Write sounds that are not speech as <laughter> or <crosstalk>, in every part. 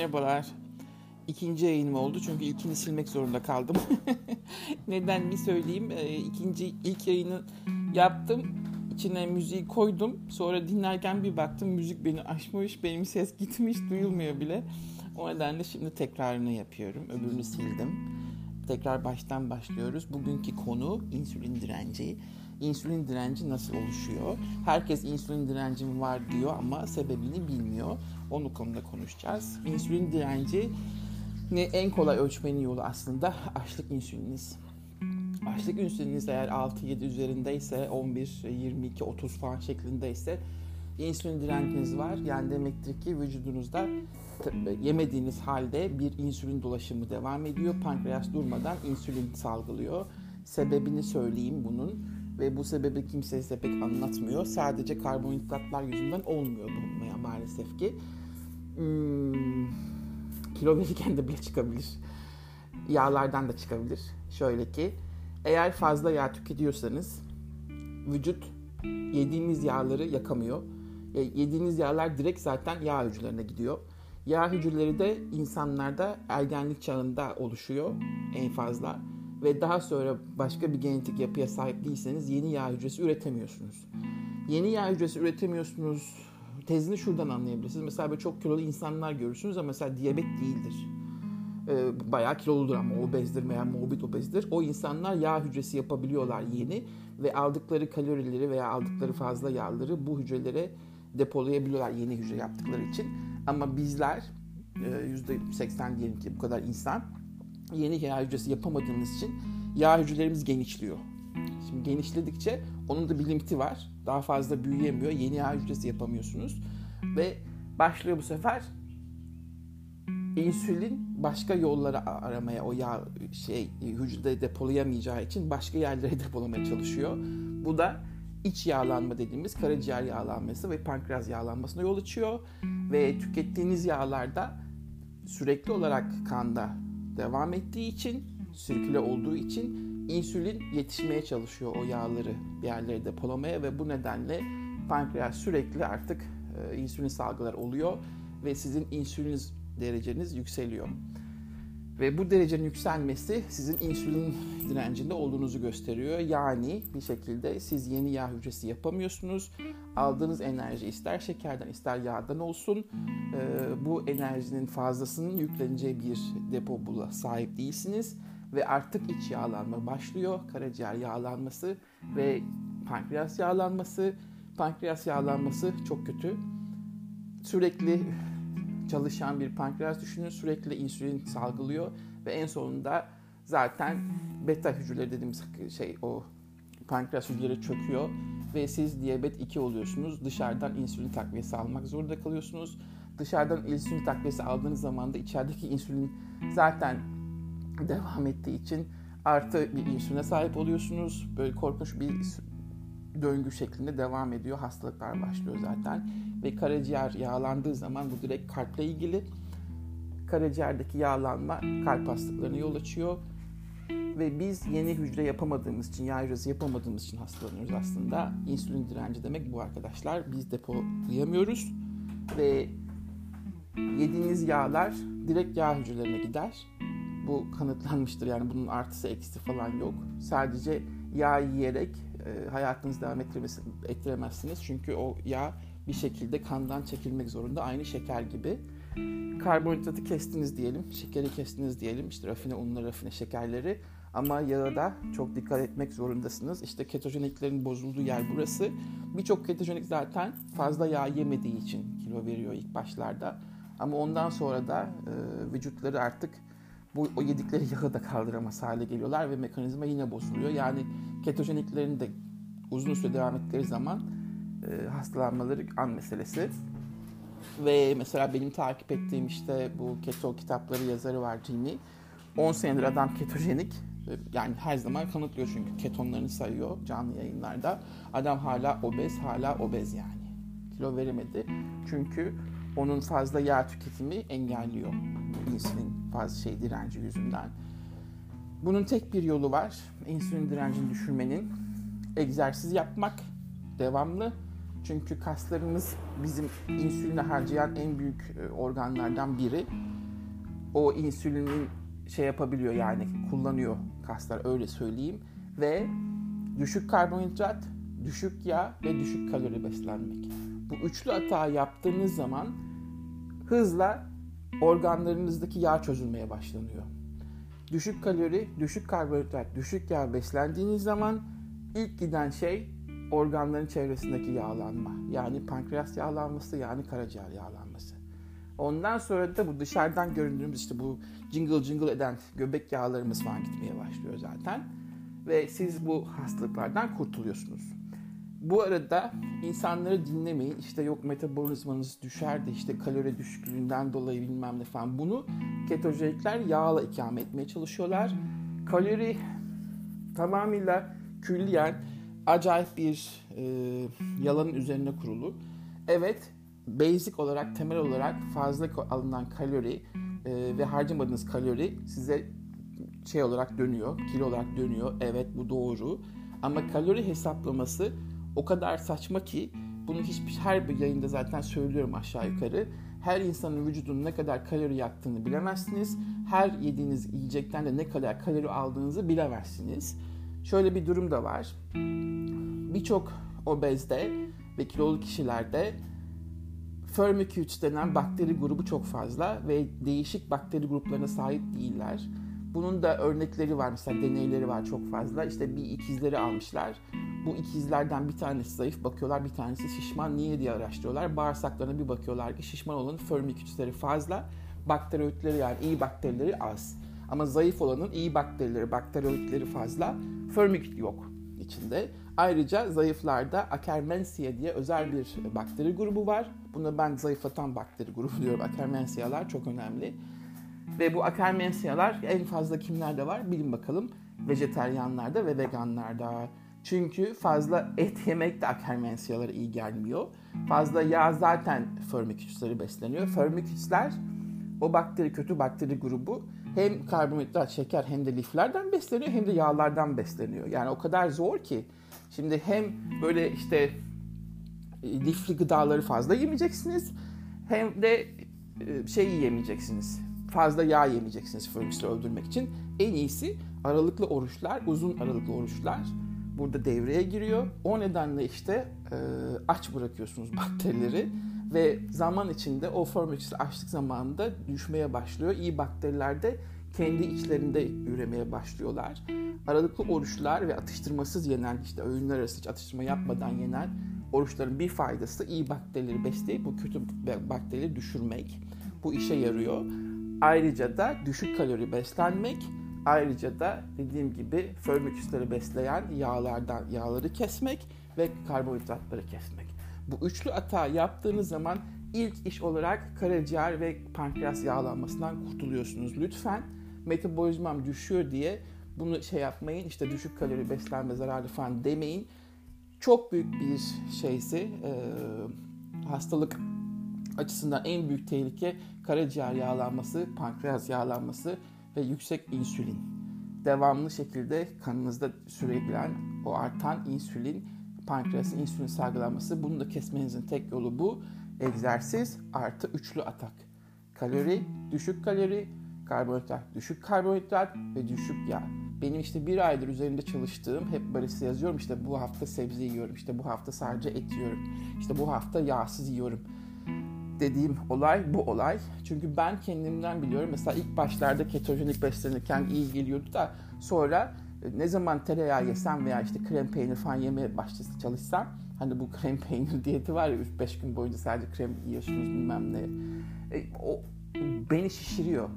Merhabalar. İkinci yayınım oldu çünkü ilkini silmek zorunda kaldım. <laughs> Neden bir söyleyeyim. E, ikinci ilk yayını yaptım. İçine müziği koydum. Sonra dinlerken bir baktım müzik beni aşmış. Benim ses gitmiş duyulmuyor bile. O nedenle şimdi tekrarını yapıyorum. Öbürünü sildim. Tekrar baştan başlıyoruz. Bugünkü konu insülin direnci insülin direnci nasıl oluşuyor? Herkes insülin direncim var diyor ama sebebini bilmiyor. Onu konuda konuşacağız. İnsülin direnci ne en kolay ölçmenin yolu aslında açlık insüliniz. Açlık insüliniz eğer 6-7 üzerindeyse 11, 22, 30 falan şeklindeyse insülin direnciniz var. Yani demektir ki vücudunuzda yemediğiniz halde bir insülin dolaşımı devam ediyor. Pankreas durmadan insülin salgılıyor. Sebebini söyleyeyim bunun ve bu sebebi kimse size pek anlatmıyor. Sadece karbonhidratlar yüzünden olmuyor bu maalesef ki. Hmm, kilo verirken de bile çıkabilir. Yağlardan da çıkabilir. Şöyle ki eğer fazla yağ tüketiyorsanız vücut yediğiniz yağları yakamıyor. E, yediğiniz yağlar direkt zaten yağ hücrelerine gidiyor. Yağ hücreleri de insanlarda ergenlik çağında oluşuyor en fazla ve daha sonra başka bir genetik yapıya sahip değilseniz yeni yağ hücresi üretemiyorsunuz. Yeni yağ hücresi üretemiyorsunuz tezini şuradan anlayabilirsiniz. Mesela böyle çok kilolu insanlar görürsünüz ama mesela diyabet değildir. Ee, bayağı kiloludur ama obezdir veya morbid obezdir. O insanlar yağ hücresi yapabiliyorlar yeni ve aldıkları kalorileri veya aldıkları fazla yağları bu hücrelere depolayabiliyorlar yeni hücre yaptıkları için. Ama bizler %80 e, diyelim ki bu kadar insan yeni yağ hücresi yapamadığımız için yağ hücrelerimiz genişliyor. Şimdi genişledikçe onun da bir limiti var. Daha fazla büyüyemiyor. Yeni yağ hücresi yapamıyorsunuz. Ve başlıyor bu sefer insülin başka yollara aramaya o yağ şey hücrede depolayamayacağı için başka yerlere <laughs> depolamaya çalışıyor. Bu da iç yağlanma dediğimiz karaciğer yağlanması ve pankreas yağlanmasına yol açıyor ve tükettiğiniz yağlarda sürekli olarak kanda devam ettiği için, sirküle olduğu için insülin yetişmeye çalışıyor o yağları bir yerlere depolamaya ve bu nedenle pankreas sürekli artık e, insülin salgılar oluyor ve sizin insülin dereceniz yükseliyor. Ve bu derecenin yükselmesi sizin insülin direncinde olduğunuzu gösteriyor. Yani bir şekilde siz yeni yağ hücresi yapamıyorsunuz. Aldığınız enerji ister şekerden ister yağdan olsun. Bu enerjinin fazlasının yükleneceği bir depo bula sahip değilsiniz. Ve artık iç yağlanma başlıyor. Karaciğer yağlanması ve pankreas yağlanması. Pankreas yağlanması çok kötü. Sürekli çalışan bir pankreas düşünün sürekli insülin salgılıyor ve en sonunda zaten beta hücreleri dediğimiz şey o pankreas hücreleri çöküyor ve siz diyabet 2 oluyorsunuz. Dışarıdan insülin takviyesi almak zorunda kalıyorsunuz. Dışarıdan insülin takviyesi aldığınız zaman da içerideki insülin zaten devam ettiği için artı bir insüline sahip oluyorsunuz. Böyle korkunç bir döngü şeklinde devam ediyor. Hastalıklar başlıyor zaten. Ve karaciğer yağlandığı zaman bu direkt kalple ilgili. Karaciğerdeki yağlanma kalp hastalıklarına yol açıyor. Ve biz yeni hücre yapamadığımız için, yağ hücresi yapamadığımız için hastalanıyoruz aslında. İnsülin direnci demek bu arkadaşlar. Biz depolayamıyoruz. Ve yediğiniz yağlar direkt yağ hücrelerine gider. Bu kanıtlanmıştır yani bunun artısı eksisi falan yok. Sadece yağ yiyerek e, hayatınızı devam ettiremezsiniz. Çünkü o yağ bir şekilde kandan çekilmek zorunda. Aynı şeker gibi. Karbonhidratı kestiniz diyelim, şekeri kestiniz diyelim. İşte rafine unları, rafine şekerleri. Ama yağı da çok dikkat etmek zorundasınız. İşte ketojeniklerin bozulduğu yer burası. Birçok ketojenik zaten fazla yağ yemediği için kilo veriyor ilk başlarda. Ama ondan sonra da e, vücutları artık bu o yedikleri yağı da kaldıramaz hale geliyorlar ve mekanizma yine bozuluyor. Yani ketojeniklerin de uzun süre devam ettikleri zaman e, hastalanmaları an meselesi. Ve mesela benim takip ettiğim işte bu keto kitapları yazarı var Jimmy. 10 senedir adam ketojenik. Yani her zaman kanıtlıyor çünkü ketonlarını sayıyor canlı yayınlarda. Adam hala obez, hala obez yani. Kilo veremedi. Çünkü onun fazla yağ tüketimi engelliyor. insülin fazla şey direnci yüzünden. Bunun tek bir yolu var. İnsülin direncini düşürmenin. Egzersiz yapmak devamlı Çünkü kaslarımız bizim insülini harcayan en büyük e, organlardan biri. O insülinin şey yapabiliyor yani kullanıyor kaslar öyle söyleyeyim. Ve düşük karbonhidrat, düşük yağ ve düşük kalori beslenmek. Bu üçlü hata yaptığınız zaman hızla organlarınızdaki yağ çözülmeye başlanıyor. Düşük kalori, düşük karbonhidrat, düşük yağ beslendiğiniz zaman ilk giden şey organların çevresindeki yağlanma. Yani pankreas yağlanması yani karaciğer yağlanması. Ondan sonra da bu dışarıdan göründüğümüz işte bu jingle jingle eden göbek yağlarımız falan gitmeye başlıyor zaten. Ve siz bu hastalıklardan kurtuluyorsunuz. Bu arada insanları dinlemeyin. İşte yok metabolizmanız düşer de işte kalori düşüklüğünden dolayı bilmem ne falan. Bunu ketojenikler yağla ikame etmeye çalışıyorlar. Kalori tamamıyla külliyen acayip bir e, yalanın üzerine kurulu. Evet, basic olarak, temel olarak fazla alınan kalori e, ve harcamadığınız kalori size şey olarak dönüyor, kilo olarak dönüyor. Evet bu doğru. Ama kalori hesaplaması o kadar saçma ki bunu hiçbir her bir yayında zaten söylüyorum aşağı yukarı. Her insanın vücudunun ne kadar kalori yaktığını bilemezsiniz. Her yediğiniz yiyecekten de ne kadar kalori aldığınızı bilemezsiniz. Şöyle bir durum da var. Birçok obezde ve kilolu kişilerde Firmicutes denen bakteri grubu çok fazla ve değişik bakteri gruplarına sahip değiller. Bunun da örnekleri var mesela deneyleri var çok fazla. İşte bir ikizleri almışlar. Bu ikizlerden bir tanesi zayıf bakıyorlar, bir tanesi şişman. Niye diye araştırıyorlar. Bağırsaklarına bir bakıyorlar ki şişman olanın Firmicutes'leri fazla, bakteriyoidleri yani iyi bakterileri az. Ama zayıf olanın iyi bakterileri, bakteriyoidleri fazla, Firmicute yok içinde. Ayrıca zayıflarda Akkermansia diye özel bir bakteri grubu var. Buna ben zayıflatan bakteri grubu diyorum. Akkermansialar çok önemli. Ve bu Akkermansialar en fazla kimlerde var? Bilin bakalım. Vejeteryanlarda ve veganlarda. Çünkü fazla et yemek de Akkermansialara iyi gelmiyor. Fazla yağ zaten Firmicutes'ları besleniyor. Firmicutes'ler o bakteri kötü bakteri grubu hem karbonhidrat, şeker hem de liflerden besleniyor hem de yağlardan besleniyor. Yani o kadar zor ki. Şimdi hem böyle işte e, lifli gıdaları fazla yemeyeceksiniz hem de e, şey yemeyeceksiniz. Fazla yağ yemeyeceksiniz fırmisi öldürmek için. En iyisi aralıklı oruçlar, uzun aralıklı oruçlar burada devreye giriyor. O nedenle işte e, aç bırakıyorsunuz bakterileri ve zaman içinde o formülçüsü açlık zamanında düşmeye başlıyor. İyi bakteriler de kendi içlerinde üremeye başlıyorlar. Aralıklı oruçlar ve atıştırmasız yenen işte öğünler arası hiç atıştırma yapmadan yenen oruçların bir faydası iyi bakterileri besleyip bu kötü bakterileri düşürmek. Bu işe yarıyor. Ayrıca da düşük kalori beslenmek, ayrıca da dediğim gibi firmicüsleri besleyen yağlardan yağları kesmek ve karbonhidratları kesmek. Bu üçlü hata yaptığınız zaman ilk iş olarak karaciğer ve pankreas yağlanmasından kurtuluyorsunuz. Lütfen metabolizmam düşüyor diye bunu şey yapmayın. İşte düşük kalori beslenme zararlı falan demeyin. Çok büyük bir şeysi e, hastalık açısından en büyük tehlike karaciğer yağlanması, pankreas yağlanması ve yüksek insülin. Devamlı şekilde kanınızda sürebilen o artan insülin pankreasın insülin salgılanması. Bunu da kesmenizin tek yolu bu. Egzersiz artı üçlü atak. Kalori, düşük kalori, karbonhidrat, düşük karbonhidrat ve düşük yağ. Benim işte bir aydır üzerinde çalıştığım, hep böyle yazıyorum işte bu hafta sebze yiyorum, işte bu hafta sadece et yiyorum, işte bu hafta yağsız yiyorum dediğim olay bu olay. Çünkü ben kendimden biliyorum. Mesela ilk başlarda ketojenik beslenirken iyi geliyordu da sonra ne zaman tereyağı yesem veya işte krem peynir falan yemeye başlasın çalışsam hani bu <laughs> krem peynir diyeti var ya 3-5 gün boyunca sadece krem yiyorsunuz bilmem ne. E, o beni şişiriyor.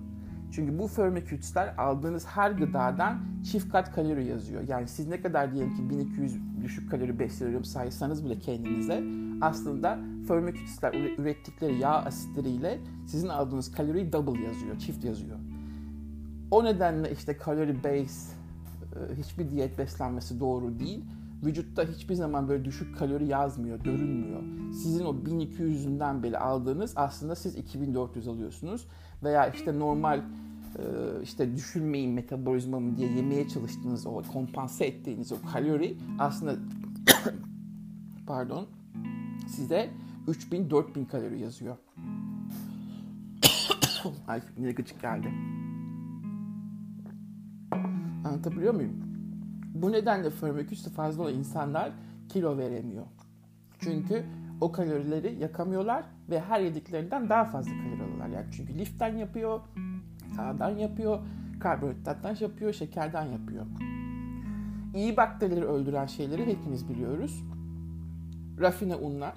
Çünkü bu firmicutes'ler aldığınız her gıdadan çift kat kalori yazıyor. Yani siz ne kadar diyelim ki 1200 düşük kalori besleniyorum saysanız bile kendinize aslında firmicutes'ler ürettikleri yağ asitleriyle sizin aldığınız kaloriyi double yazıyor, çift yazıyor. O nedenle işte kalori base e, hiçbir diyet beslenmesi doğru değil. Vücutta hiçbir zaman böyle düşük kalori yazmıyor, görünmüyor. Sizin o 1200'ünden beri aldığınız aslında siz 2400 alıyorsunuz. Veya işte normal e, işte düşürmeyin metabolizmamı diye yemeye çalıştığınız o kompanse ettiğiniz o kalori aslında <coughs> pardon size 3000-4000 kalori yazıyor. <coughs> Ay yine gıcık geldi. Anlatabiliyor muyum? Bu nedenle formülküsü fazla olan insanlar kilo veremiyor. Çünkü o kalorileri yakamıyorlar ve her yediklerinden daha fazla kalori alıyorlar. Yani çünkü liften yapıyor, sağdan yapıyor, karbonhidrattan yapıyor, şekerden yapıyor. İyi bakterileri öldüren şeyleri hepimiz biliyoruz. Rafine unlar,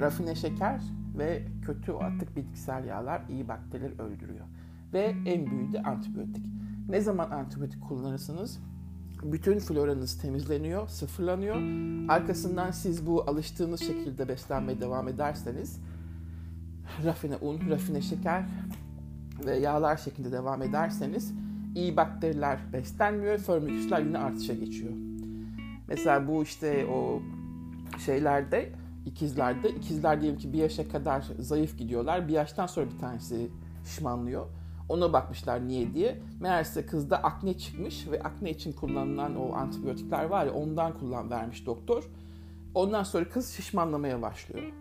rafine şeker ve kötü atık bitkisel yağlar iyi bakterileri öldürüyor. Ve en büyüğü de antibiyotik. Ne zaman antibiyotik kullanırsınız bütün floranız temizleniyor, sıfırlanıyor. Arkasından siz bu alıştığınız şekilde beslenmeye devam ederseniz rafine un, rafine şeker ve yağlar şeklinde devam ederseniz iyi bakteriler beslenmiyor, formiküsler yine artışa geçiyor. Mesela bu işte o şeylerde ikizlerde ikizler diyelim ki bir yaşa kadar zayıf gidiyorlar. Bir yaştan sonra bir tanesi şişmanlıyor. Ona bakmışlar niye diye. Meğerse kızda akne çıkmış ve akne için kullanılan o antibiyotikler var ya ondan kullan vermiş doktor. Ondan sonra kız şişmanlamaya başlıyor.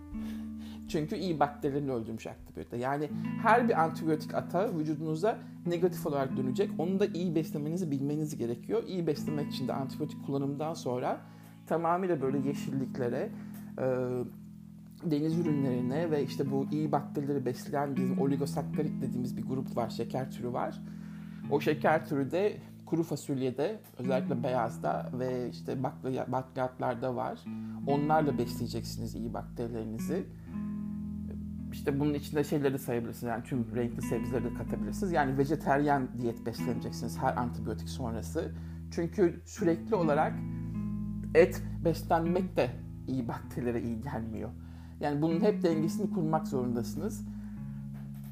Çünkü iyi bakterilerini öldürmüş antibiyotik. Yani her bir antibiyotik atağı vücudunuza negatif olarak dönecek. Onu da iyi beslemenizi bilmeniz gerekiyor. İyi beslemek için de antibiyotik kullanımından sonra tamamıyla böyle yeşilliklere, deniz ürünlerine ve işte bu iyi bakterileri besleyen bizim oligosakkarit dediğimiz bir grup var, şeker türü var. O şeker türü de kuru fasulyede, özellikle beyazda ve işte bakliyatlarda var. Onlarla besleyeceksiniz iyi bakterilerinizi. İşte bunun içinde şeyleri de sayabilirsiniz. Yani tüm renkli sebzeleri de katabilirsiniz. Yani vejeteryan diyet besleneceksiniz her antibiyotik sonrası. Çünkü sürekli olarak et beslenmek de iyi bakterilere iyi gelmiyor. Yani bunun hep dengesini kurmak zorundasınız.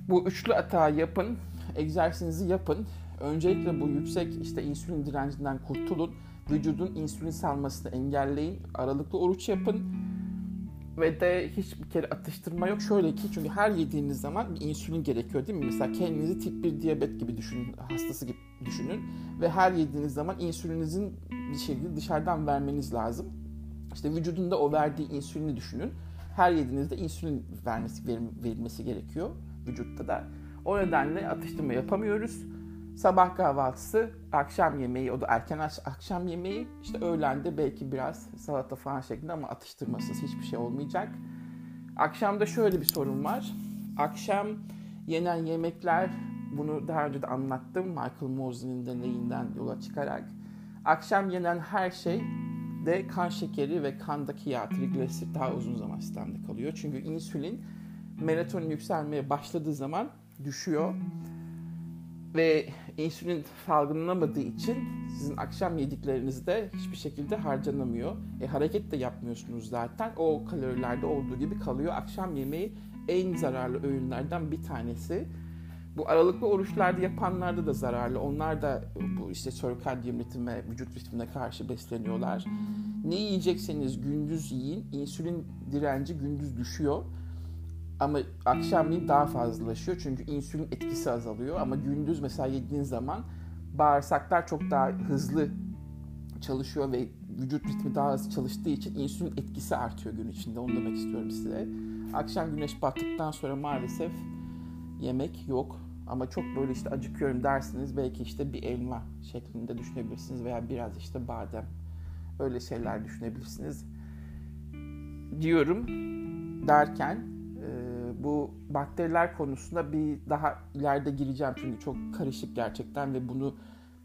Bu üçlü atağı yapın, egzersizinizi yapın. Öncelikle bu yüksek işte insülin direncinden kurtulun. Vücudun insülin salmasını engelleyin. Aralıklı oruç yapın. Ve de hiçbir kere atıştırma yok. Şöyle ki çünkü her yediğiniz zaman bir insülin gerekiyor değil mi? Mesela kendinizi tip 1 diyabet gibi düşünün, hastası gibi düşünün. Ve her yediğiniz zaman insülininizin bir şekilde dışarıdan vermeniz lazım. İşte vücudunda o verdiği insülini düşünün her yediğinizde insülin vermesi, verilmesi gerekiyor vücutta da. O nedenle atıştırma yapamıyoruz. Sabah kahvaltısı, akşam yemeği, o da erken akşam yemeği, işte öğlende belki biraz salata falan şeklinde ama atıştırmasız hiçbir şey olmayacak. Akşamda şöyle bir sorun var. Akşam yenen yemekler, bunu daha önce de anlattım Michael Mosley'nin deneyinden yola çıkarak. Akşam yenen her şey de kan şekeri ve kandaki yağ, trigliserit daha uzun zaman sistemde kalıyor. Çünkü insülin melatonin yükselmeye başladığı zaman düşüyor. Ve insülin salgılanamadığı için sizin akşam yediklerinizde hiçbir şekilde harcanamıyor. E, hareket de yapmıyorsunuz zaten. O kalorilerde olduğu gibi kalıyor. Akşam yemeği en zararlı öğünlerden bir tanesi. Bu aralıklı oruçlarda yapanlarda da zararlı. Onlar da bu işte sirkadiyen ritme, vücut ritmine karşı besleniyorlar. Ne yiyecekseniz gündüz yiyin. İnsülin direnci gündüz düşüyor. Ama akşamleyin daha fazlalaşıyor. Çünkü insülin etkisi azalıyor. Ama gündüz mesela yediğin zaman bağırsaklar çok daha hızlı çalışıyor ve vücut ritmi daha hızlı çalıştığı için insülin etkisi artıyor gün içinde. Onu demek istiyorum size. Akşam güneş battıktan sonra maalesef yemek yok. Ama çok böyle işte acıkıyorum dersiniz belki işte bir elma şeklinde düşünebilirsiniz veya biraz işte badem öyle şeyler düşünebilirsiniz diyorum derken bu bakteriler konusunda bir daha ileride gireceğim çünkü çok karışık gerçekten ve bunu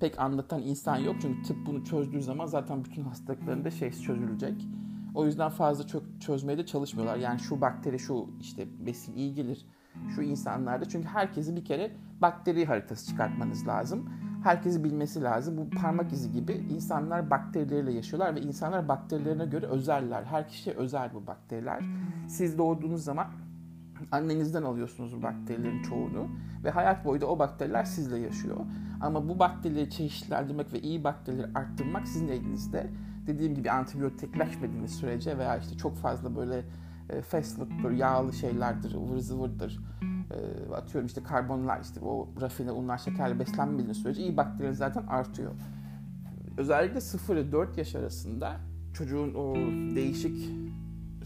pek anlatan insan yok çünkü tıp bunu çözdüğü zaman zaten bütün hastalıklarında şey çözülecek. O yüzden fazla çok çözmeye de çalışmıyorlar. Yani şu bakteri şu işte besin iyi gelir şu insanlarda. Çünkü herkesi bir kere bakteri haritası çıkartmanız lazım. Herkesi bilmesi lazım. Bu parmak izi gibi insanlar bakterileriyle yaşıyorlar ve insanlar bakterilerine göre özeller. Her kişiye özel bu bakteriler. Siz doğduğunuz zaman annenizden alıyorsunuz bu bakterilerin çoğunu ve hayat boyu da o bakteriler sizle yaşıyor. Ama bu bakterileri çeşitlendirmek ve iyi bakterileri arttırmak sizin elinizde. Dediğim gibi antibiyotikleşmediğiniz sürece veya işte çok fazla böyle e, fast food'dur, yağlı şeylerdir, ıvır zıvırdır. E, atıyorum işte karbonlar, işte o rafine unlar, şekerle beslenmediğiniz sürece iyi bakteriler zaten artıyor. Özellikle 0 ile 4 yaş arasında çocuğun o değişik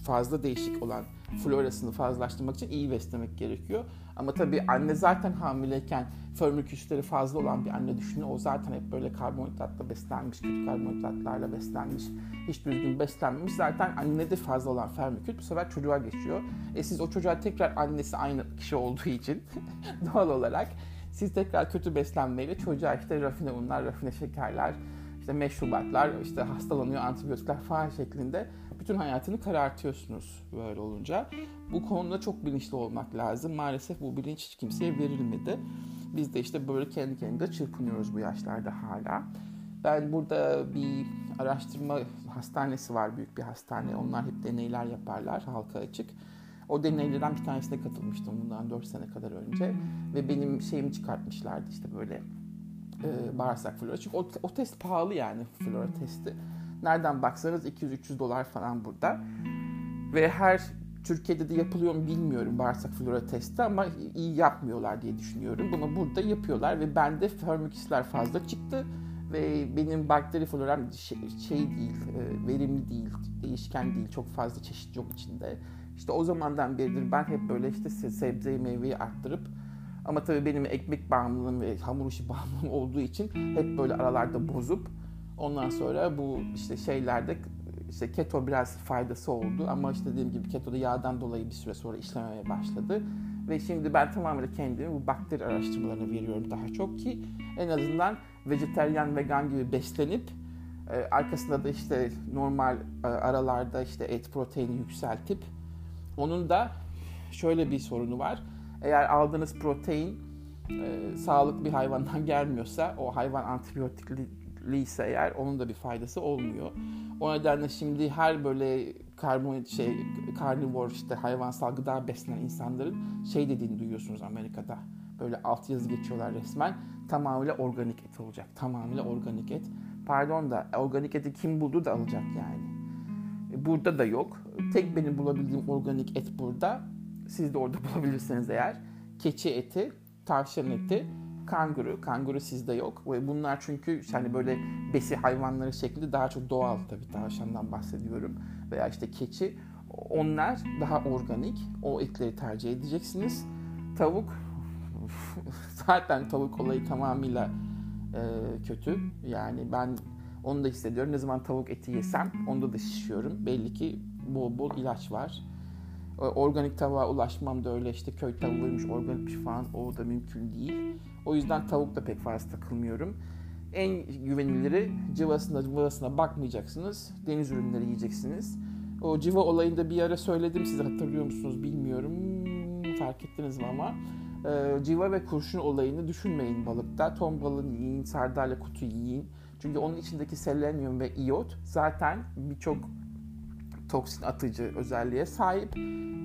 fazla değişik olan florasını fazlalaştırmak için iyi beslemek gerekiyor. Ama tabii anne zaten hamileyken förmüküsleri fazla olan bir anne düşünün. O zaten hep böyle karbonhidratla beslenmiş, kötü karbonhidratlarla beslenmiş, hiç düzgün beslenmemiş. Zaten annede fazla olan fermiküt bu sefer çocuğa geçiyor. E siz o çocuğa tekrar annesi aynı kişi olduğu için <laughs> doğal olarak siz tekrar kötü beslenmeyle çocuğa işte rafine unlar, rafine şekerler, işte meşrubatlar, işte hastalanıyor antibiyotikler falan şeklinde bütün hayatını karartıyorsunuz böyle olunca. Bu konuda çok bilinçli olmak lazım. Maalesef bu bilinç hiç kimseye verilmedi. Biz de işte böyle kendi kendimize çırpınıyoruz bu yaşlarda hala. Ben burada bir araştırma hastanesi var, büyük bir hastane. Onlar hep deneyler yaparlar, halka açık. O deneylerden bir tanesine katılmıştım bundan 4 sene kadar önce. Ve benim şeyimi çıkartmışlardı işte böyle e, bağırsak flora. Çünkü o, o test pahalı yani flora testi. Nereden baksanız 200-300 dolar falan burada. Ve her Türkiye'de de yapılıyor mu bilmiyorum bağırsak flora testi ama iyi yapmıyorlar diye düşünüyorum. Bunu burada yapıyorlar ve bende firmicüsler fazla çıktı ve benim bakteri floram şey, şey değil, e, verimli değil, değişken değil, çok fazla çeşit yok içinde. İşte o zamandan beridir ben hep böyle işte sebzeyi meyveyi arttırıp ama tabii benim ekmek bağımlılığım ve hamur işi <laughs> bağımlılığım olduğu için hep böyle aralarda bozup ondan sonra bu işte şeylerde işte keto biraz faydası oldu ama işte dediğim gibi ketoda yağdan dolayı bir süre sonra işlememeye başladı. Ve şimdi ben tamamen kendimi bu bakteri araştırmalarına veriyorum daha çok ki en azından vejeteryan, vegan gibi beslenip e, arkasında da işte normal e, aralarda işte et proteini yükseltip onun da şöyle bir sorunu var. Eğer aldığınız protein e, sağlıklı bir hayvandan <laughs> gelmiyorsa o hayvan antibiyotikli ise eğer onun da bir faydası olmuyor. O nedenle şimdi her böyle karbon şey karnivor işte hayvansal gıda beslenen insanların şey dediğini duyuyorsunuz Amerika'da. Böyle alt yazı geçiyorlar resmen. Tamamıyla organik et olacak. Tamamıyla organik et. Pardon da organik eti kim buldu da alacak yani. E, burada da yok. Tek benim bulabildiğim organik et burada. Siz de orada <laughs> bulabilirseniz eğer. Keçi eti, tavşan eti, kanguru. Kanguru sizde yok. Bunlar çünkü hani böyle besi hayvanları şeklinde daha çok doğal tabii tavşandan bahsediyorum. Veya işte keçi. Onlar daha organik. O etleri tercih edeceksiniz. Tavuk <laughs> zaten tavuk olayı tamamıyla e, kötü. Yani ben onu da hissediyorum. Ne zaman tavuk eti yesem onda da şişiyorum. Belli ki bol bol ilaç var. Organik tavuğa ulaşmam da öyle işte köy tavuğuymuş, organikmiş falan o da mümkün değil. O yüzden tavuk da pek fazla takılmıyorum. En güveniliri cıvasına cıvasına bakmayacaksınız. Deniz ürünleri yiyeceksiniz. O civa olayında bir ara söyledim size hatırlıyor musunuz bilmiyorum. Fark ettiniz mi ama. Ee, civa ve kurşun olayını düşünmeyin balıkta. Ton balığını yiyin, sardalya kutu yiyin. Çünkü onun içindeki selenyum ve iot zaten birçok toksin atıcı özelliğe sahip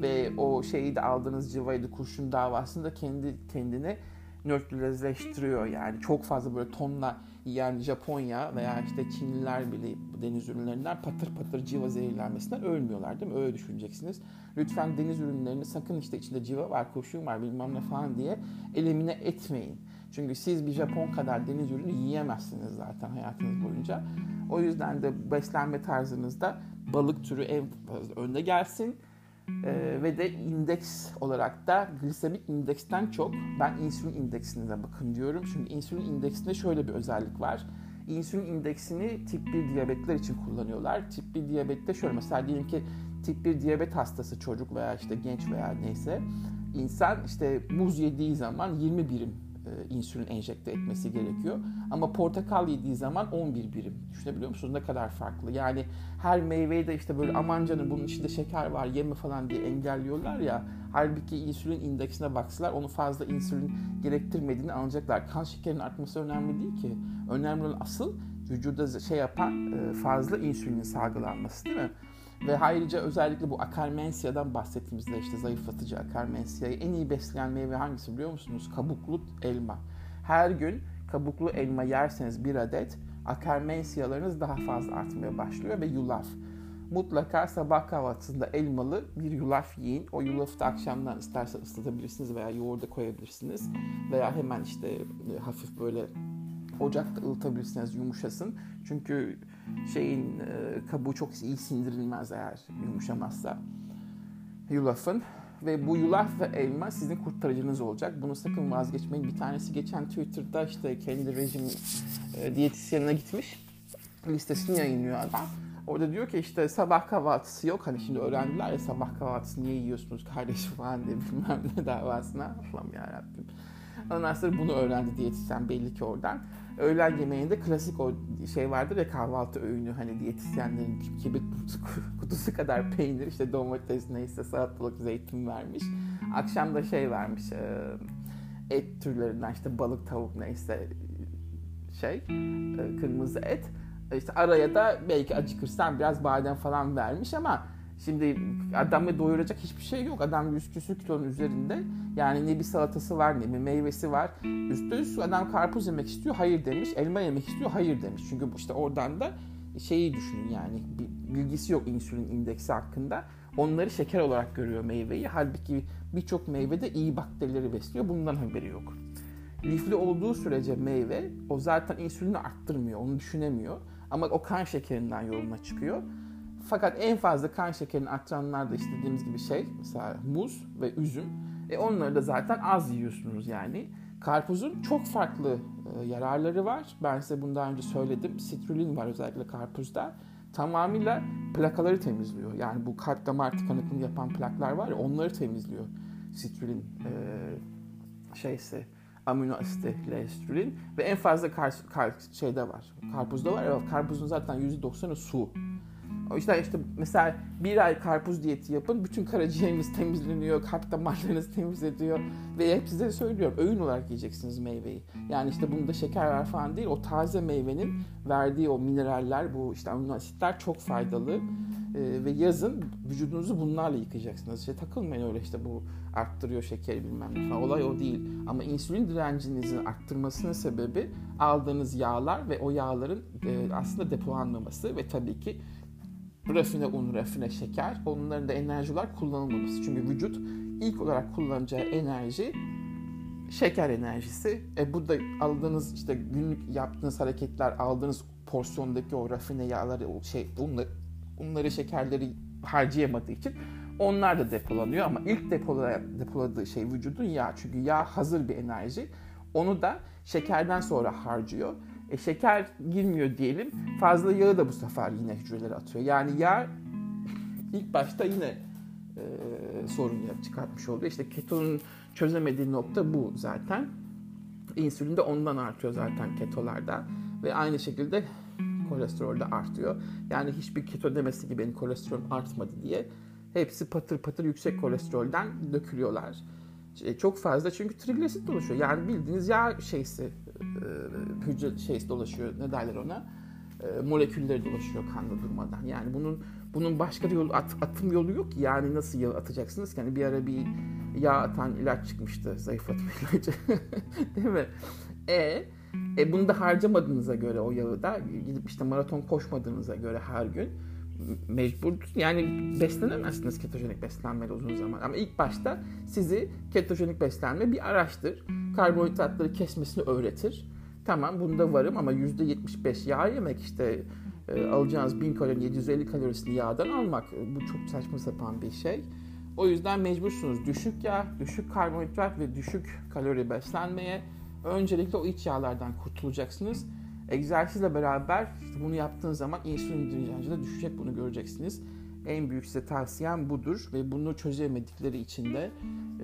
ve o şeyi de aldığınız civayı da kurşun davasında kendi kendine nötrleştiriyor yani çok fazla böyle tonla yiyen Japonya veya işte Çinliler bile deniz ürünlerinden patır patır civa zehirlenmesinden ölmüyorlar değil mi? Öyle düşüneceksiniz. Lütfen deniz ürünlerini sakın işte içinde civa var, kurşun var bilmem ne falan diye elimine etmeyin. Çünkü siz bir Japon kadar deniz ürünü yiyemezsiniz zaten hayatınız boyunca. O yüzden de beslenme tarzınızda balık türü en önde gelsin. Ee, ve de indeks olarak da glisemik indeksten çok ben insülin indeksine de bakın diyorum. Çünkü insülin indeksinde şöyle bir özellik var. İnsülin indeksini tip 1 diyabetler için kullanıyorlar. Tip 1 diyabette şöyle mesela diyelim ki tip 1 diyabet hastası çocuk veya işte genç veya neyse insan işte muz yediği zaman 20 birim e, insülin enjekte etmesi gerekiyor. Ama portakal yediği zaman 11 birim. Düşünebiliyor musunuz ne kadar farklı? Yani her meyveyi de işte böyle aman canım bunun içinde şeker var yeme falan diye engelliyorlar ya. Halbuki insülin indeksine baksalar onu fazla insülin gerektirmediğini anlayacaklar. Kan şekerinin artması önemli değil ki. Önemli olan asıl vücuda şey yapan e, fazla insülin salgılanması değil mi? Ve ayrıca özellikle bu akarmensiya'dan bahsettiğimizde işte zayıflatıcı akarmensiyayı en iyi besleyen meyve hangisi biliyor musunuz? Kabuklu elma. Her gün kabuklu elma yerseniz bir adet akarmensiyalarınız daha fazla artmaya başlıyor ve yulaf. Mutlaka sabah kahvaltısında elmalı bir yulaf yiyin. O yulafı da akşamdan isterse ıslatabilirsiniz veya yoğurda koyabilirsiniz. Veya hemen işte hafif böyle ocakta ılıtabilirsiniz yumuşasın. Çünkü şeyin e, kabuğu çok iyi sindirilmez eğer yumuşamazsa. Yulafın ve bu yulaf ve elma sizin kurtarıcınız olacak. Bunu sakın vazgeçmeyin. Bir tanesi geçen Twitter'da işte kendi rejim e, diyetisyenine gitmiş. Listesini yayınlıyor adam. Orada diyor ki işte sabah kahvaltısı yok. Hani şimdi öğrendiler ya sabah kahvaltısı niye yiyorsunuz kardeşim falan diye <laughs> bilmem ne davasına. Allah'ım yarabbim. Sonra bunu öğrendi diyetisyen belli ki oradan. Öğlen yemeğinde klasik o şey vardır ya kahvaltı öğünü hani diyetisyenlerin kibrit <laughs> kutusu kadar peynir işte domates neyse salatalık zeytin vermiş. Akşam da şey vermiş et türlerinden işte balık tavuk neyse şey kırmızı et. İşte araya da belki acıkırsan biraz badem falan vermiş ama Şimdi adamı doyuracak hiçbir şey yok. Adam 100 küsür kilonun üzerinde. Yani ne bir salatası var ne bir meyvesi var. Üstü üstü adam karpuz yemek istiyor hayır demiş. Elma yemek istiyor hayır demiş. Çünkü işte oradan da şeyi düşünün yani bilgisi yok insülin indeksi hakkında. Onları şeker olarak görüyor meyveyi. Halbuki birçok meyvede iyi bakterileri besliyor. Bundan haberi yok. Lifli olduğu sürece meyve o zaten insülini arttırmıyor. Onu düşünemiyor. Ama o kan şekerinden yoluna çıkıyor. Fakat en fazla kan şekerini arttıranlar da işte dediğimiz gibi şey mesela muz ve üzüm. E onları da zaten az yiyorsunuz yani. Karpuzun çok farklı e, yararları var. Ben size bunu daha önce söyledim. Sitrulin var özellikle karpuzda. Tamamıyla plakaları temizliyor. Yani bu kalp damar tıkanıklığını yapan plaklar var ya onları temizliyor. Sitrulin e, şeyse amino asiti lestrulin ve en fazla kar, kar, şeyde var. Karpuzda var karpuzun zaten %90'ı su. O yüzden işte mesela bir ay karpuz diyeti yapın. Bütün karaciğeriniz <laughs> temizleniyor, kalp damarlarınız temizleniyor. Ve hep size söylüyorum öğün olarak yiyeceksiniz meyveyi. Yani işte bunda şeker var falan değil. O taze meyvenin verdiği o mineraller, bu işte amino asitler çok faydalı. Ee, ve yazın vücudunuzu bunlarla yıkayacaksınız. İşte takılmayın öyle işte bu arttırıyor şekeri bilmem ne falan. Olay o değil. Ama insülin direncinizin arttırmasının sebebi aldığınız yağlar ve o yağların e, aslında depolanmaması ve tabii ki rafine un, rafine şeker, onların da enerji olarak kullanılmaması. Çünkü vücut ilk olarak kullanacağı enerji şeker enerjisi. E bu da aldığınız işte günlük yaptığınız hareketler, aldığınız porsiyondaki o rafine yağları, o şey, bunları, bunları şekerleri harcayamadığı için onlar da depolanıyor ama ilk depoladığı, depoladığı şey vücudun yağ. Çünkü yağ hazır bir enerji. Onu da şekerden sonra harcıyor. E, şeker girmiyor diyelim. Fazla yağı da bu sefer yine hücrelere atıyor. Yani yağ <laughs> ilk başta yine e, sorun çıkartmış oluyor. İşte ketonun çözemediği nokta bu zaten. İnsülin de ondan artıyor zaten ketolarda. Ve aynı şekilde kolesterol de artıyor. Yani hiçbir keto demesi ki benim kolesterolüm artmadı diye. Hepsi patır patır yüksek kolesterolden dökülüyorlar. E, çok fazla çünkü trigliserit oluşuyor. Yani bildiğiniz yağ şeysi e, hücre şeysi dolaşıyor. Ne derler ona? E, molekülleri dolaşıyor kanda durmadan. Yani bunun bunun başka bir yolu, at, atım yolu yok. Yani nasıl yağ atacaksınız? Yani bir ara bir yağ atan ilaç çıkmıştı. Zayıflatma <laughs> ilacı. Değil mi? E, e bunu da harcamadığınıza göre o yağı da gidip işte maraton koşmadığınıza göre her gün mecbur yani beslenemezsiniz ketojenik beslenmeyle uzun zaman. Ama ilk başta sizi ketojenik beslenme bir araçtır. Karbonhidratları kesmesini öğretir. Tamam bunda varım ama %75 yağ yemek işte e, alacağınız 1000 kalori 750 kalorisini yağdan almak bu çok saçma sapan bir şey. O yüzden mecbursunuz düşük yağ, düşük karbonhidrat ve düşük kalori beslenmeye. Öncelikle o iç yağlardan kurtulacaksınız Egzersizle beraber işte bunu yaptığınız zaman insülin direnci de düşecek bunu göreceksiniz. En büyük size tavsiyem budur ve bunu çözemedikleri için de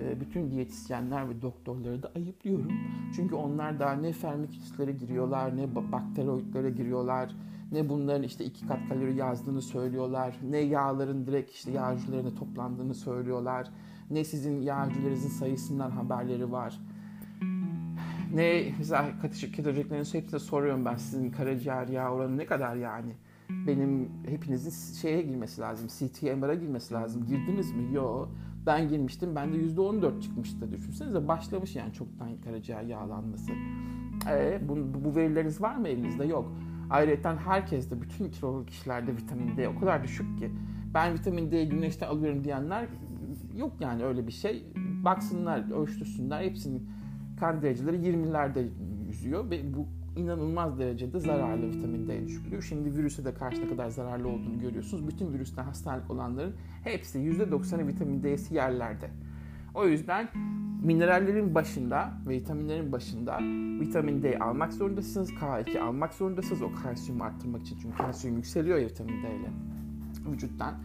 e, bütün diyetisyenler ve doktorları da ayıplıyorum. Çünkü onlar daha ne fermiküslere giriyorlar, ne bakteroidlere giriyorlar, ne bunların işte iki kat kalori yazdığını söylüyorlar, ne yağların direkt işte yağ hücrelerine toplandığını söylüyorlar, ne sizin yağ hücrelerinizin sayısından haberleri var ne mesela ketojeniklerin hepsine soruyorum ben sizin karaciğer yağ oranı ne kadar yani? Benim hepinizin şeye girmesi lazım. CT MR'a girmesi lazım. Girdiniz mi? Yok. Ben girmiştim. Bende %14 çıkmıştı. Düşünsenize başlamış yani çoktan karaciğer yağlanması. E, bu, bu verileriniz var mı elinizde? Yok. Ayrıca herkeste, bütün kiloluk kişilerde vitamin D o kadar düşük ki. Ben vitamin D güneşten alıyorum diyenler yok yani öyle bir şey. Baksınlar, ölçtürsünler. Hepsinin kan dereceleri 20'lerde yüzüyor ve bu inanılmaz derecede zararlı vitamin D düşüklüğü. Şimdi virüse de karşı ne kadar zararlı olduğunu görüyorsunuz. Bütün virüsten hastalık olanların hepsi %90'ı vitamin D'si yerlerde. O yüzden minerallerin başında, vitaminlerin başında vitamin D almak zorundasınız. K2 almak zorundasınız o kalsiyumu arttırmak için. Çünkü kalsiyum yükseliyor ya vitamin D ile vücuttan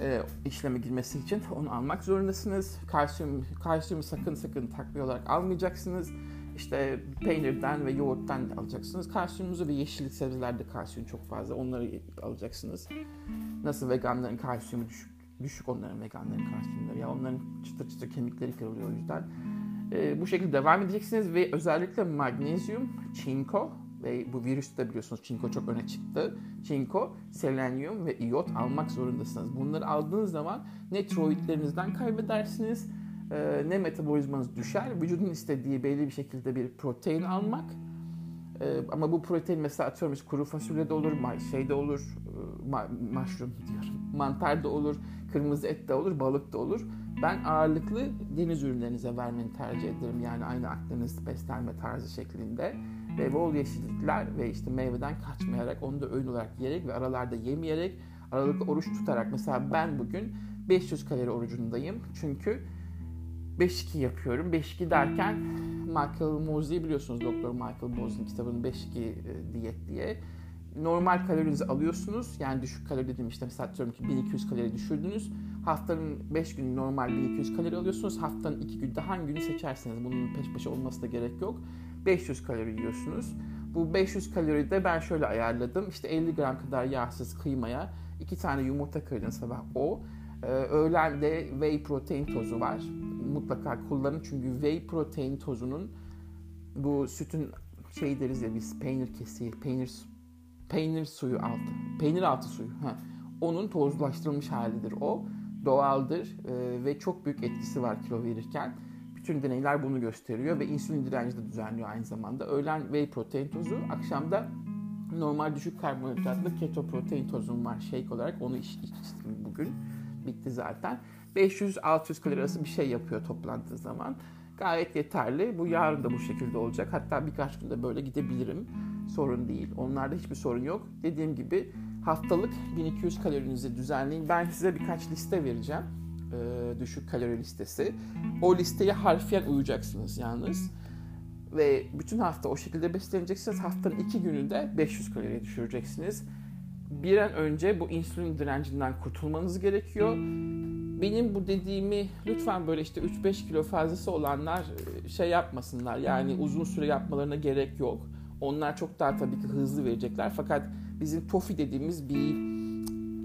e, işleme girmesi için onu almak zorundasınız. Kalsiyum, kalsiyumu sakın sakın takviye olarak almayacaksınız. İşte peynirden ve yoğurttan alacaksınız. Kalsiyumunuzu ve yeşillik sebzelerde kalsiyum çok fazla. Onları alacaksınız. Nasıl veganların kalsiyumu düşük, düşük onların veganların kalsiyumları. Ya onların çıtır çıtır kemikleri kırılıyor o yüzden. E, bu şekilde devam edeceksiniz ve özellikle magnezyum, çinko ve bu virüste biliyorsunuz çinko çok öne çıktı. Çinko, selenyum ve iot almak zorundasınız. Bunları aldığınız zaman ne tiroidlerinizden kaybedersiniz e, ne metabolizmanız düşer. Vücudun istediği belli bir şekilde bir protein almak. E, ama bu protein mesela atıyorum kuru fasulye de olur, şey de olur, e, mushroom diyorum, <laughs> mantar da olur, kırmızı et de olur, balık da olur. Ben ağırlıklı deniz ürünlerinize vermeni tercih ederim. Yani aynı Akdeniz beslenme tarzı şeklinde ve bol yeşillikler ve işte meyveden kaçmayarak onu da öğün olarak yiyerek ve aralarda yemeyerek aralıklı oruç tutarak mesela ben bugün 500 kalori orucundayım çünkü 5-2 yapıyorum. 5-2 derken Michael Mosley biliyorsunuz Doktor Michael Mosley'in kitabının 5-2 e, diyet diye. Normal kalorinizi alıyorsunuz. Yani düşük kalori dediğim işte mesela diyorum ki 1200 kalori düşürdünüz. Haftanın 5 günü normal 1200 kalori alıyorsunuz. Haftanın 2 günde hangi günü seçerseniz bunun peş peşe olması da gerek yok. 500 kalori yiyorsunuz. Bu 500 kalori de ben şöyle ayarladım. İşte 50 gram kadar yağsız kıymaya 2 tane yumurta kırdın sabah o. Ee, öğlende whey protein tozu var. Mutlaka kullanın çünkü whey protein tozunun bu sütün şey deriz ya biz peynir kesiği, peynir peynir suyu altı, peynir altı suyu. Ha. Onun tozlaştırılmış halidir o. Doğaldır e, ve çok büyük etkisi var kilo verirken. Bütün deneyler bunu gösteriyor ve insülin direnci de düzenliyor aynı zamanda. Öğlen whey protein tozu, akşamda normal düşük karbonhidratlı keto protein tozum var shake olarak. Onu iç, içtim bugün. Bitti zaten. 500-600 kalori arası bir şey yapıyor toplantığı zaman. Gayet yeterli. Bu yarın da bu şekilde olacak. Hatta birkaç günde böyle gidebilirim. Sorun değil. Onlarda hiçbir sorun yok. Dediğim gibi haftalık 1200 kalorinizi düzenleyin. Ben size birkaç liste vereceğim e, düşük kalori listesi. O listeye harfiyen uyacaksınız yalnız. Ve bütün hafta o şekilde besleneceksiniz. Haftanın iki gününde 500 kalori düşüreceksiniz. Bir an önce bu insülin direncinden kurtulmanız gerekiyor. Benim bu dediğimi lütfen böyle işte 3-5 kilo fazlası olanlar e, şey yapmasınlar. Yani uzun süre yapmalarına gerek yok. Onlar çok daha tabii ki hızlı verecekler. Fakat bizim TOFI dediğimiz bir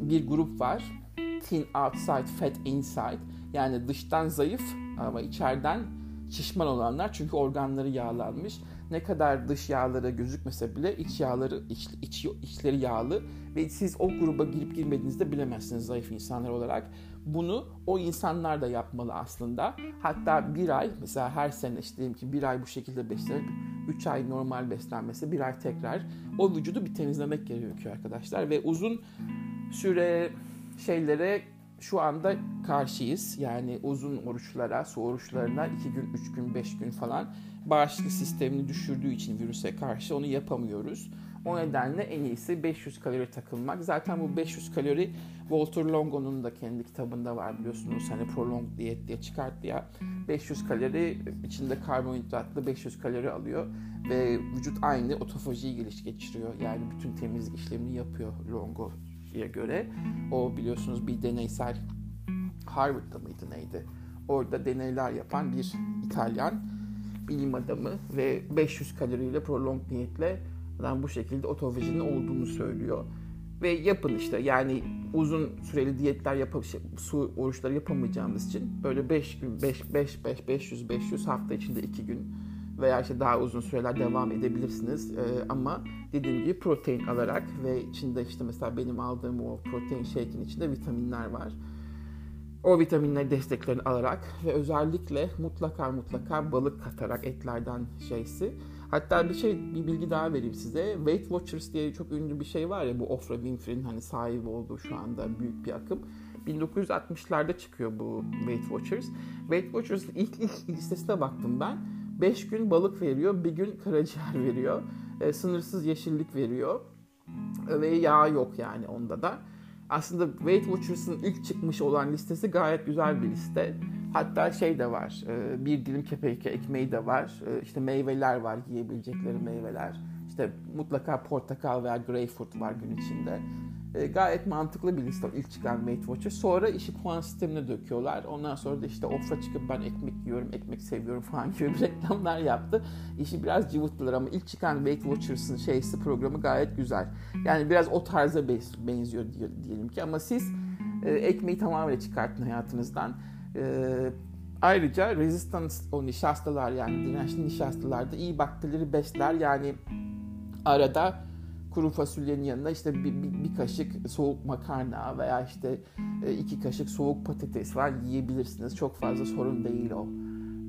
bir grup var thin outside, fat inside. Yani dıştan zayıf ama içeriden şişman olanlar çünkü organları yağlanmış. Ne kadar dış yağları gözükmese bile iç yağları iç, iç, içleri yağlı ve siz o gruba girip girmediğinizde bilemezsiniz zayıf insanlar olarak. Bunu o insanlar da yapmalı aslında. Hatta bir ay mesela her sene işte diyelim ki bir ay bu şekilde beslenip 3 ay normal beslenmesi bir ay tekrar o vücudu bir temizlemek gerekiyor arkadaşlar ve uzun süre şeylere şu anda karşıyız. Yani uzun oruçlara, su oruçlarına 2 gün, 3 gün, 5 gün falan bağışıklık sistemini düşürdüğü için virüse karşı onu yapamıyoruz. O nedenle en iyisi 500 kalori takılmak. Zaten bu 500 kalori Walter Longo'nun da kendi kitabında var biliyorsunuz. Hani prolong diyet diye çıkarttı ya. 500 kalori içinde karbonhidratlı 500 kalori alıyor ve vücut aynı otofajiyi geliş geçiriyor. Yani bütün temizlik işlemini yapıyor Longo göre. O biliyorsunuz bir deneysel Harvard'da mıydı neydi? Orada deneyler yapan bir İtalyan bilim adamı ve 500 kaloriyle prolong niyetle bu şekilde otofajinin olduğunu söylüyor. Ve yapın işte yani uzun süreli diyetler yapıp şey, su oruçları yapamayacağımız için böyle 5 gün 5 5 5 500 500 hafta içinde 2 gün veya işte daha uzun süreler devam edebilirsiniz. Ee, ama dediğim gibi protein alarak ve içinde işte mesela benim aldığım o protein shake'in içinde vitaminler var. O vitaminler desteklerini alarak ve özellikle mutlaka mutlaka balık katarak etlerden şeysi. Hatta bir şey bir bilgi daha vereyim size. Weight Watchers diye çok ünlü bir şey var ya bu Oprah Winfrey'nin hani sahibi olduğu şu anda büyük bir akım. 1960'larda çıkıyor bu Weight Watchers. Weight Watchers'ın ilk, ilk listesine baktım ben 5 gün balık veriyor, bir gün karaciğer veriyor. e, sınırsız yeşillik veriyor. Ve yağ yok yani onda da. Aslında Weight Watchers'ın ilk çıkmış olan listesi gayet güzel bir liste. Hatta şey de var, e, bir dilim kepek ekmeği de var. E, işte meyveler var, yiyebilecekleri meyveler. İşte mutlaka portakal veya greyfurt var gün içinde. E, gayet mantıklı bir liste ilk çıkan Weight Watcher. Sonra işi puan sistemine döküyorlar. Ondan sonra da işte ofra çıkıp ben ekmek yiyorum, ekmek seviyorum falan <laughs> gibi reklamlar yaptı. İşi biraz cıvıttılar ama ilk çıkan Weight Watchers'ın şeysi programı gayet güzel. Yani biraz o tarza benziyor diyelim ki ama siz e, ekmeği tamamen çıkartın hayatınızdan. E, ayrıca resistance o nişastalar yani dirençli nişastalar da iyi bakterileri besler. Yani arada kuru fasulyenin yanına işte bir, bir, bir kaşık soğuk makarna veya işte e, iki kaşık soğuk patates falan yiyebilirsiniz. Çok fazla sorun değil o.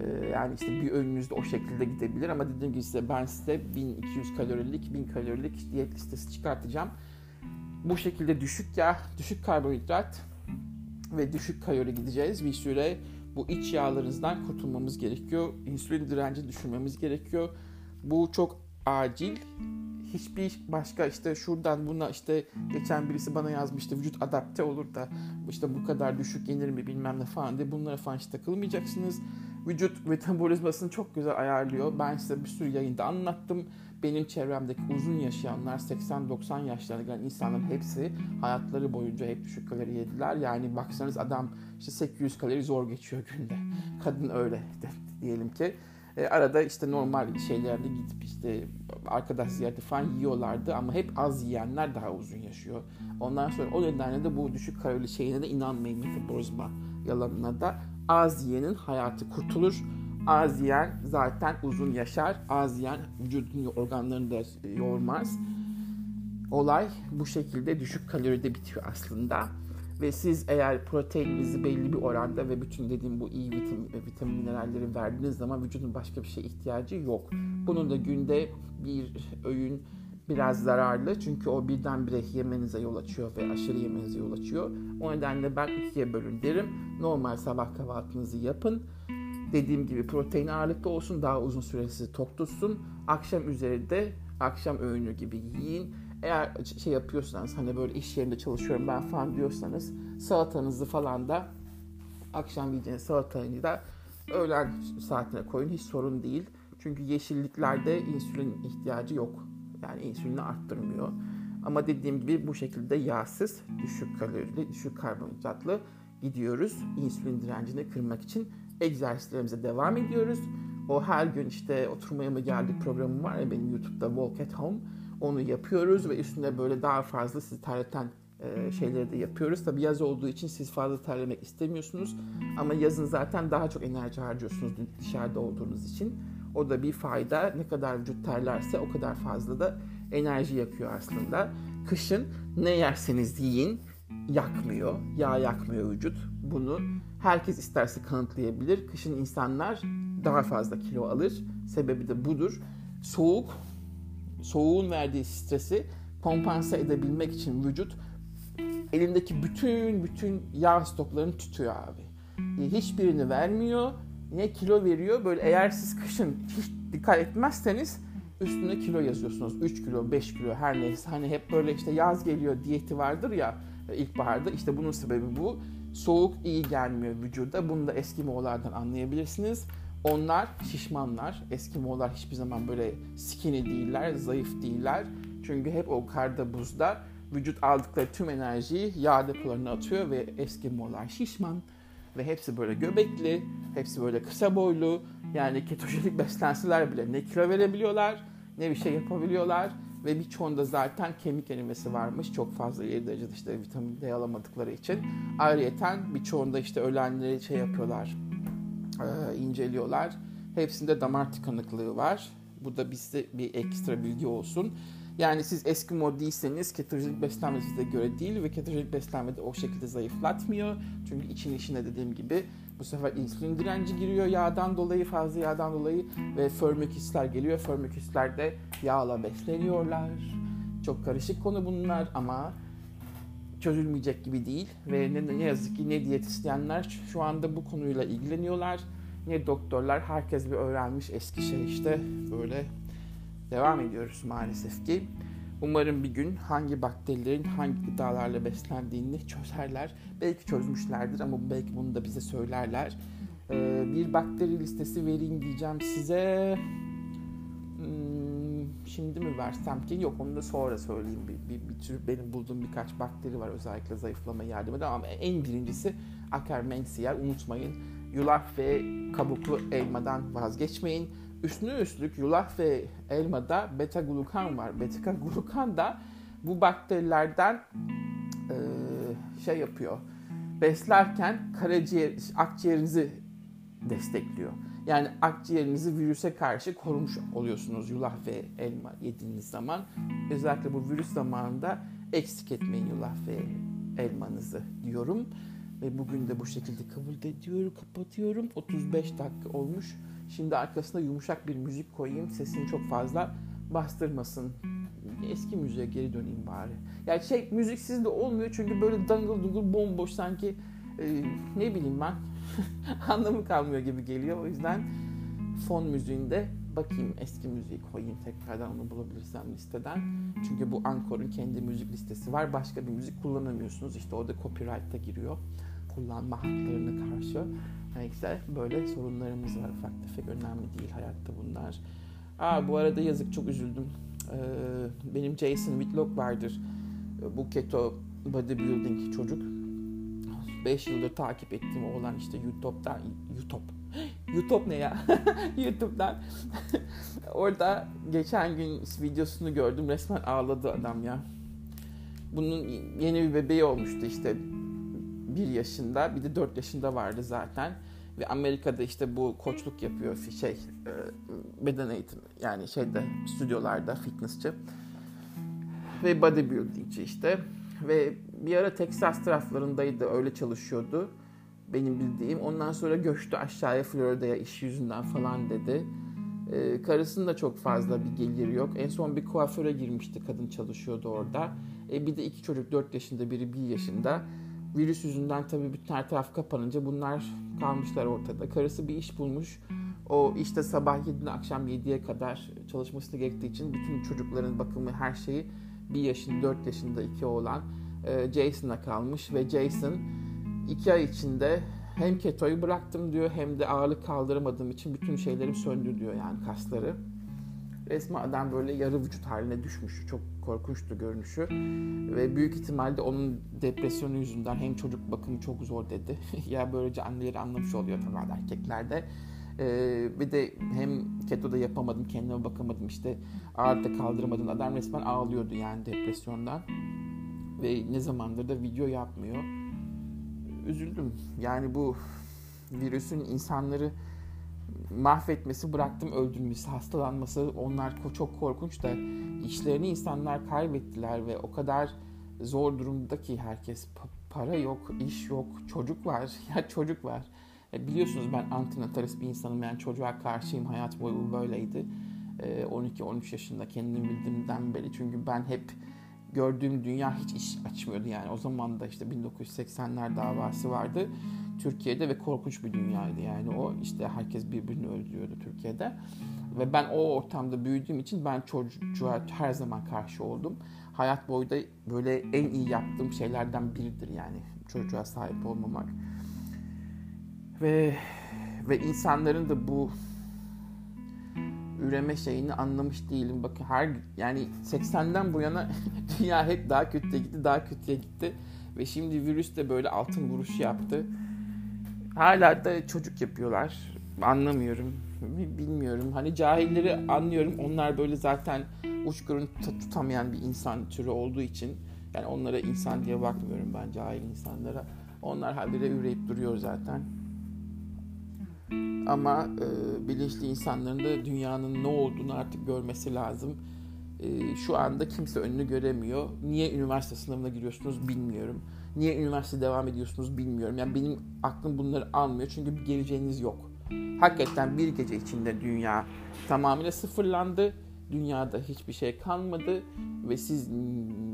E, yani işte bir önünüzde o şekilde gidebilir ama dediğim gibi size ben size 1200 kalorilik 1000 kalorilik diyet listesi çıkartacağım. Bu şekilde düşük yağ, düşük karbonhidrat ve düşük kalori gideceğiz. Bir süre bu iç yağlarınızdan kurtulmamız gerekiyor. İnsülin direnci düşürmemiz gerekiyor. Bu çok acil hiçbir başka işte şuradan buna işte geçen birisi bana yazmıştı vücut adapte olur da işte bu kadar düşük yenir mi bilmem ne falan diye bunlara falan hiç takılmayacaksınız. Vücut metabolizmasını çok güzel ayarlıyor. Ben size bir sürü yayında anlattım. Benim çevremdeki uzun yaşayanlar 80-90 yaşlarına gelen insanların hepsi hayatları boyunca hep düşük kalori yediler. Yani baksanız adam işte 800 kalori zor geçiyor günde. Kadın öyle <laughs> diyelim ki. E, arada işte normal şeylerde gidip işte arkadaş ziyareti falan yiyorlardı ama hep az yiyenler daha uzun yaşıyor. Ondan sonra o nedenle de bu düşük kalorili şeyine de inanmayın metabolizma yalanına da az yiyenin hayatı kurtulur. Az yiyen zaten uzun yaşar. Az yiyen vücudun organlarını da yormaz. Olay bu şekilde düşük kaloride bitiyor aslında. Ve siz eğer proteininizi belli bir oranda ve bütün dediğim bu iyi vitamin, vitamin mineralleri verdiğiniz zaman vücudun başka bir şeye ihtiyacı yok. Bunun da günde bir öğün biraz zararlı çünkü o birdenbire yemenize yol açıyor ve aşırı yemenize yol açıyor. O nedenle ben ikiye bölün derim. Normal sabah kahvaltınızı yapın. Dediğim gibi protein ağırlıklı olsun daha uzun süresi tok tutsun. Akşam üzeri de akşam öğünü gibi yiyin eğer şey yapıyorsanız hani böyle iş yerinde çalışıyorum ben falan diyorsanız salatanızı falan da akşam yiyeceğiniz salatayı da öğlen saatine koyun hiç sorun değil. Çünkü yeşilliklerde insülin ihtiyacı yok. Yani insülini arttırmıyor. Ama dediğim gibi bu şekilde yağsız, düşük kalorili, düşük karbonhidratlı gidiyoruz. İnsülin direncini kırmak için egzersizlerimize devam ediyoruz. O her gün işte oturmaya mı geldik programım var ya benim YouTube'da Walk at Home onu yapıyoruz ve üstüne böyle daha fazla sizi terleten e, şeyleri de yapıyoruz. Tabi yaz olduğu için siz fazla terlemek istemiyorsunuz ama yazın zaten daha çok enerji harcıyorsunuz dışarıda olduğunuz için. O da bir fayda. Ne kadar vücut terlerse o kadar fazla da enerji yakıyor aslında. Kışın ne yerseniz yiyin yakmıyor. Yağ yakmıyor vücut. Bunu herkes isterse kanıtlayabilir. Kışın insanlar daha fazla kilo alır. Sebebi de budur. Soğuk soğuğun verdiği stresi kompanse edebilmek için vücut elindeki bütün bütün yağ stoklarını tutuyor abi. Hiçbirini vermiyor. Ne kilo veriyor. Böyle eğer siz kışın hiç dikkat etmezseniz üstüne kilo yazıyorsunuz. 3 kilo, 5 kilo her neyse. Hani hep böyle işte yaz geliyor diyeti vardır ya ilkbaharda. İşte bunun sebebi bu. Soğuk iyi gelmiyor vücuda. Bunu da Eskimoğlardan anlayabilirsiniz. Onlar şişmanlar. Eskimoğlar hiçbir zaman böyle skinny değiller, zayıf değiller. Çünkü hep o karda buzda vücut aldıkları tüm enerjiyi yağ depolarına atıyor ve Eskimoğlar şişman ve hepsi böyle göbekli, hepsi böyle kısa boylu. Yani ketojenik <laughs> beslenseler bile ne kilo verebiliyorlar ne bir şey yapabiliyorlar ve birçoğunda zaten kemik erimesi varmış. Çok fazla ileri derecede işte vitamin D alamadıkları için. Ayrıyeten birçoğunda işte ölenleri şey yapıyorlar e, inceliyorlar. Hepsinde damar tıkanıklığı var. Bu da bizde bir ekstra bilgi olsun. Yani siz Eskimo değilseniz ketojenik beslenme size göre değil ve ketojenik beslenme de o şekilde zayıflatmıyor. Çünkü için içine dediğim gibi bu sefer insülin direnci giriyor yağdan dolayı, fazla yağdan dolayı ve förmükisler geliyor. Förmükisler de yağla besleniyorlar. Çok karışık konu bunlar ama çözülmeyecek gibi değil ve ne, ne yazık ki ne diyetisyenler şu anda bu konuyla ilgileniyorlar ne doktorlar herkes bir öğrenmiş eski şey işte böyle devam ediyoruz maalesef ki. Umarım bir gün hangi bakterilerin hangi gıdalarla beslendiğini çözerler. Belki çözmüşlerdir ama belki bunu da bize söylerler. Ee, bir bakteri listesi vereyim diyeceğim size. Şimdi mi versem ki? Yok onu da sonra söyleyeyim. Bir, bir, bir tür benim bulduğum birkaç bakteri var özellikle zayıflamaya yardım eden ama en birincisi Akkermansia. Unutmayın yulaf ve kabuklu elmadan vazgeçmeyin. Üstüne üstlük yulaf ve elmada beta glukan var. Beta <laughs> glukan da bu bakterilerden e, şey yapıyor. Beslerken karaciğer, akciğerinizi destekliyor. Yani akciğerinizi virüse karşı korumuş oluyorsunuz yulaf ve elma yediğiniz zaman. Özellikle bu virüs zamanında eksik etmeyin yulaf ve elmanızı diyorum. Ve bugün de bu şekilde kabul ediyorum, kapatıyorum. 35 dakika olmuş. Şimdi arkasına yumuşak bir müzik koyayım. Sesini çok fazla bastırmasın. Eski müziğe geri döneyim bari. Yani şey müziksiz de olmuyor çünkü böyle dangıl dungul bomboş sanki e, ne bileyim ben <laughs> anlamı kalmıyor gibi geliyor. O yüzden fon müziğinde bakayım eski müziği koyayım tekrardan onu bulabilirsem listeden. Çünkü bu Ankor'un kendi müzik listesi var. Başka bir müzik kullanamıyorsunuz. İşte orada copyright'a giriyor. Kullanma haklarına karşı. Neyse böyle sorunlarımız var. Ufak tefek önemli değil hayatta bunlar. Aa bu arada yazık çok üzüldüm. Ee, benim Jason Whitlock vardır. Bu keto bodybuilding çocuk. 5 yıldır takip ettiğim oğlan işte YouTube'dan YouTube <gasps> YouTube ne ya? <laughs> YouTube'dan <laughs> orada geçen gün videosunu gördüm. Resmen ağladı adam ya. Bunun yeni bir bebeği olmuştu işte bir yaşında bir de dört yaşında vardı zaten ve Amerika'da işte bu koçluk yapıyor şey e, beden eğitimi yani şeyde stüdyolarda fitnessçi ve bodybuildingçi işte ve bir ara Texas taraflarındaydı öyle çalışıyordu benim bildiğim. Ondan sonra göçtü aşağıya Florida'ya iş yüzünden falan dedi. Ee, karısının da çok fazla bir geliri yok. En son bir kuaföre girmişti kadın çalışıyordu orada. E, bir de iki çocuk 4 yaşında biri 1 yaşında. Virüs yüzünden tabii bütün her taraf kapanınca bunlar kalmışlar ortada. Karısı bir iş bulmuş. O işte sabah 7'den akşam 7'ye kadar çalışması gerektiği için bütün çocukların bakımı her şeyi bir yaşında 4 yaşında iki oğlan e, Jason'a kalmış ve Jason iki ay içinde hem ketoyu bıraktım diyor hem de ağırlık kaldıramadığım için bütün şeylerim söndü diyor yani kasları. Resmen adam böyle yarı vücut haline düşmüş. Çok korkunçtu görünüşü. Ve büyük ihtimalle onun depresyonu yüzünden hem çocuk bakımı çok zor dedi. <laughs> ya böylece anneleri anlamış oluyor tabii erkeklerde. Ee, bir de hem keto da yapamadım, kendime bakamadım işte ağırlık da kaldıramadım. Adam resmen ağlıyordu yani depresyondan. Ve ne zamandır da video yapmıyor. Üzüldüm. Yani bu virüsün insanları mahvetmesi bıraktım öldürmesi, hastalanması onlar çok korkunç da işlerini insanlar kaybettiler ve o kadar zor durumda ki herkes para yok, iş yok, çocuk var. <laughs> Ya çocuk var. E biliyorsunuz ben antinatalist bir insanım yani çocuğa karşıyım hayat boyu böyleydi. E 12-13 yaşında kendimi bildiğimden beri çünkü ben hep gördüğüm dünya hiç iş açmıyordu yani o zaman da işte 1980'ler davası vardı Türkiye'de ve korkunç bir dünyaydı yani o işte herkes birbirini öldürüyordu Türkiye'de ve ben o ortamda büyüdüğüm için ben çocuğa her zaman karşı oldum. Hayat boyu da böyle en iyi yaptığım şeylerden biridir yani çocuğa sahip olmamak. Ve ve insanların da bu üreme şeyini anlamış değilim. Bakın her yani 80'den bu yana <laughs> dünya hep daha kötüye gitti, daha kötüye gitti ve şimdi virüs de böyle altın vuruş yaptı. Hala da çocuk yapıyorlar. Anlamıyorum. Bilmiyorum. Hani cahilleri anlıyorum. Onlar böyle zaten uçkurun tutamayan bir insan türü olduğu için yani onlara insan diye bakmıyorum ben cahil insanlara. Onlar habire üreyip duruyor zaten. Ama e, bilinçli insanların da dünyanın ne olduğunu artık görmesi lazım. E, şu anda kimse önünü göremiyor. Niye üniversite sınavına giriyorsunuz bilmiyorum. Niye üniversite devam ediyorsunuz bilmiyorum. Yani benim aklım bunları almıyor çünkü bir geleceğiniz yok. Hakikaten bir gece içinde dünya tamamıyla sıfırlandı. Dünyada hiçbir şey kalmadı ve siz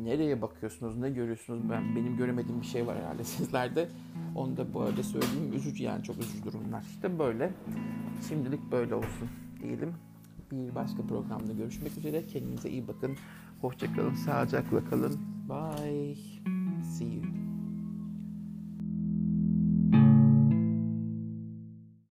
nereye bakıyorsunuz, ne görüyorsunuz? Ben benim göremediğim bir şey var herhalde <laughs> sizlerde. Onu da bu arada söyleyeyim. Üzücü yani çok üzücü durumlar. İşte böyle. Şimdilik böyle olsun diyelim. bir başka programda görüşmek üzere. Kendinize iyi bakın. Hoşçakalın, sağlıcakla kalın. Bye. See you.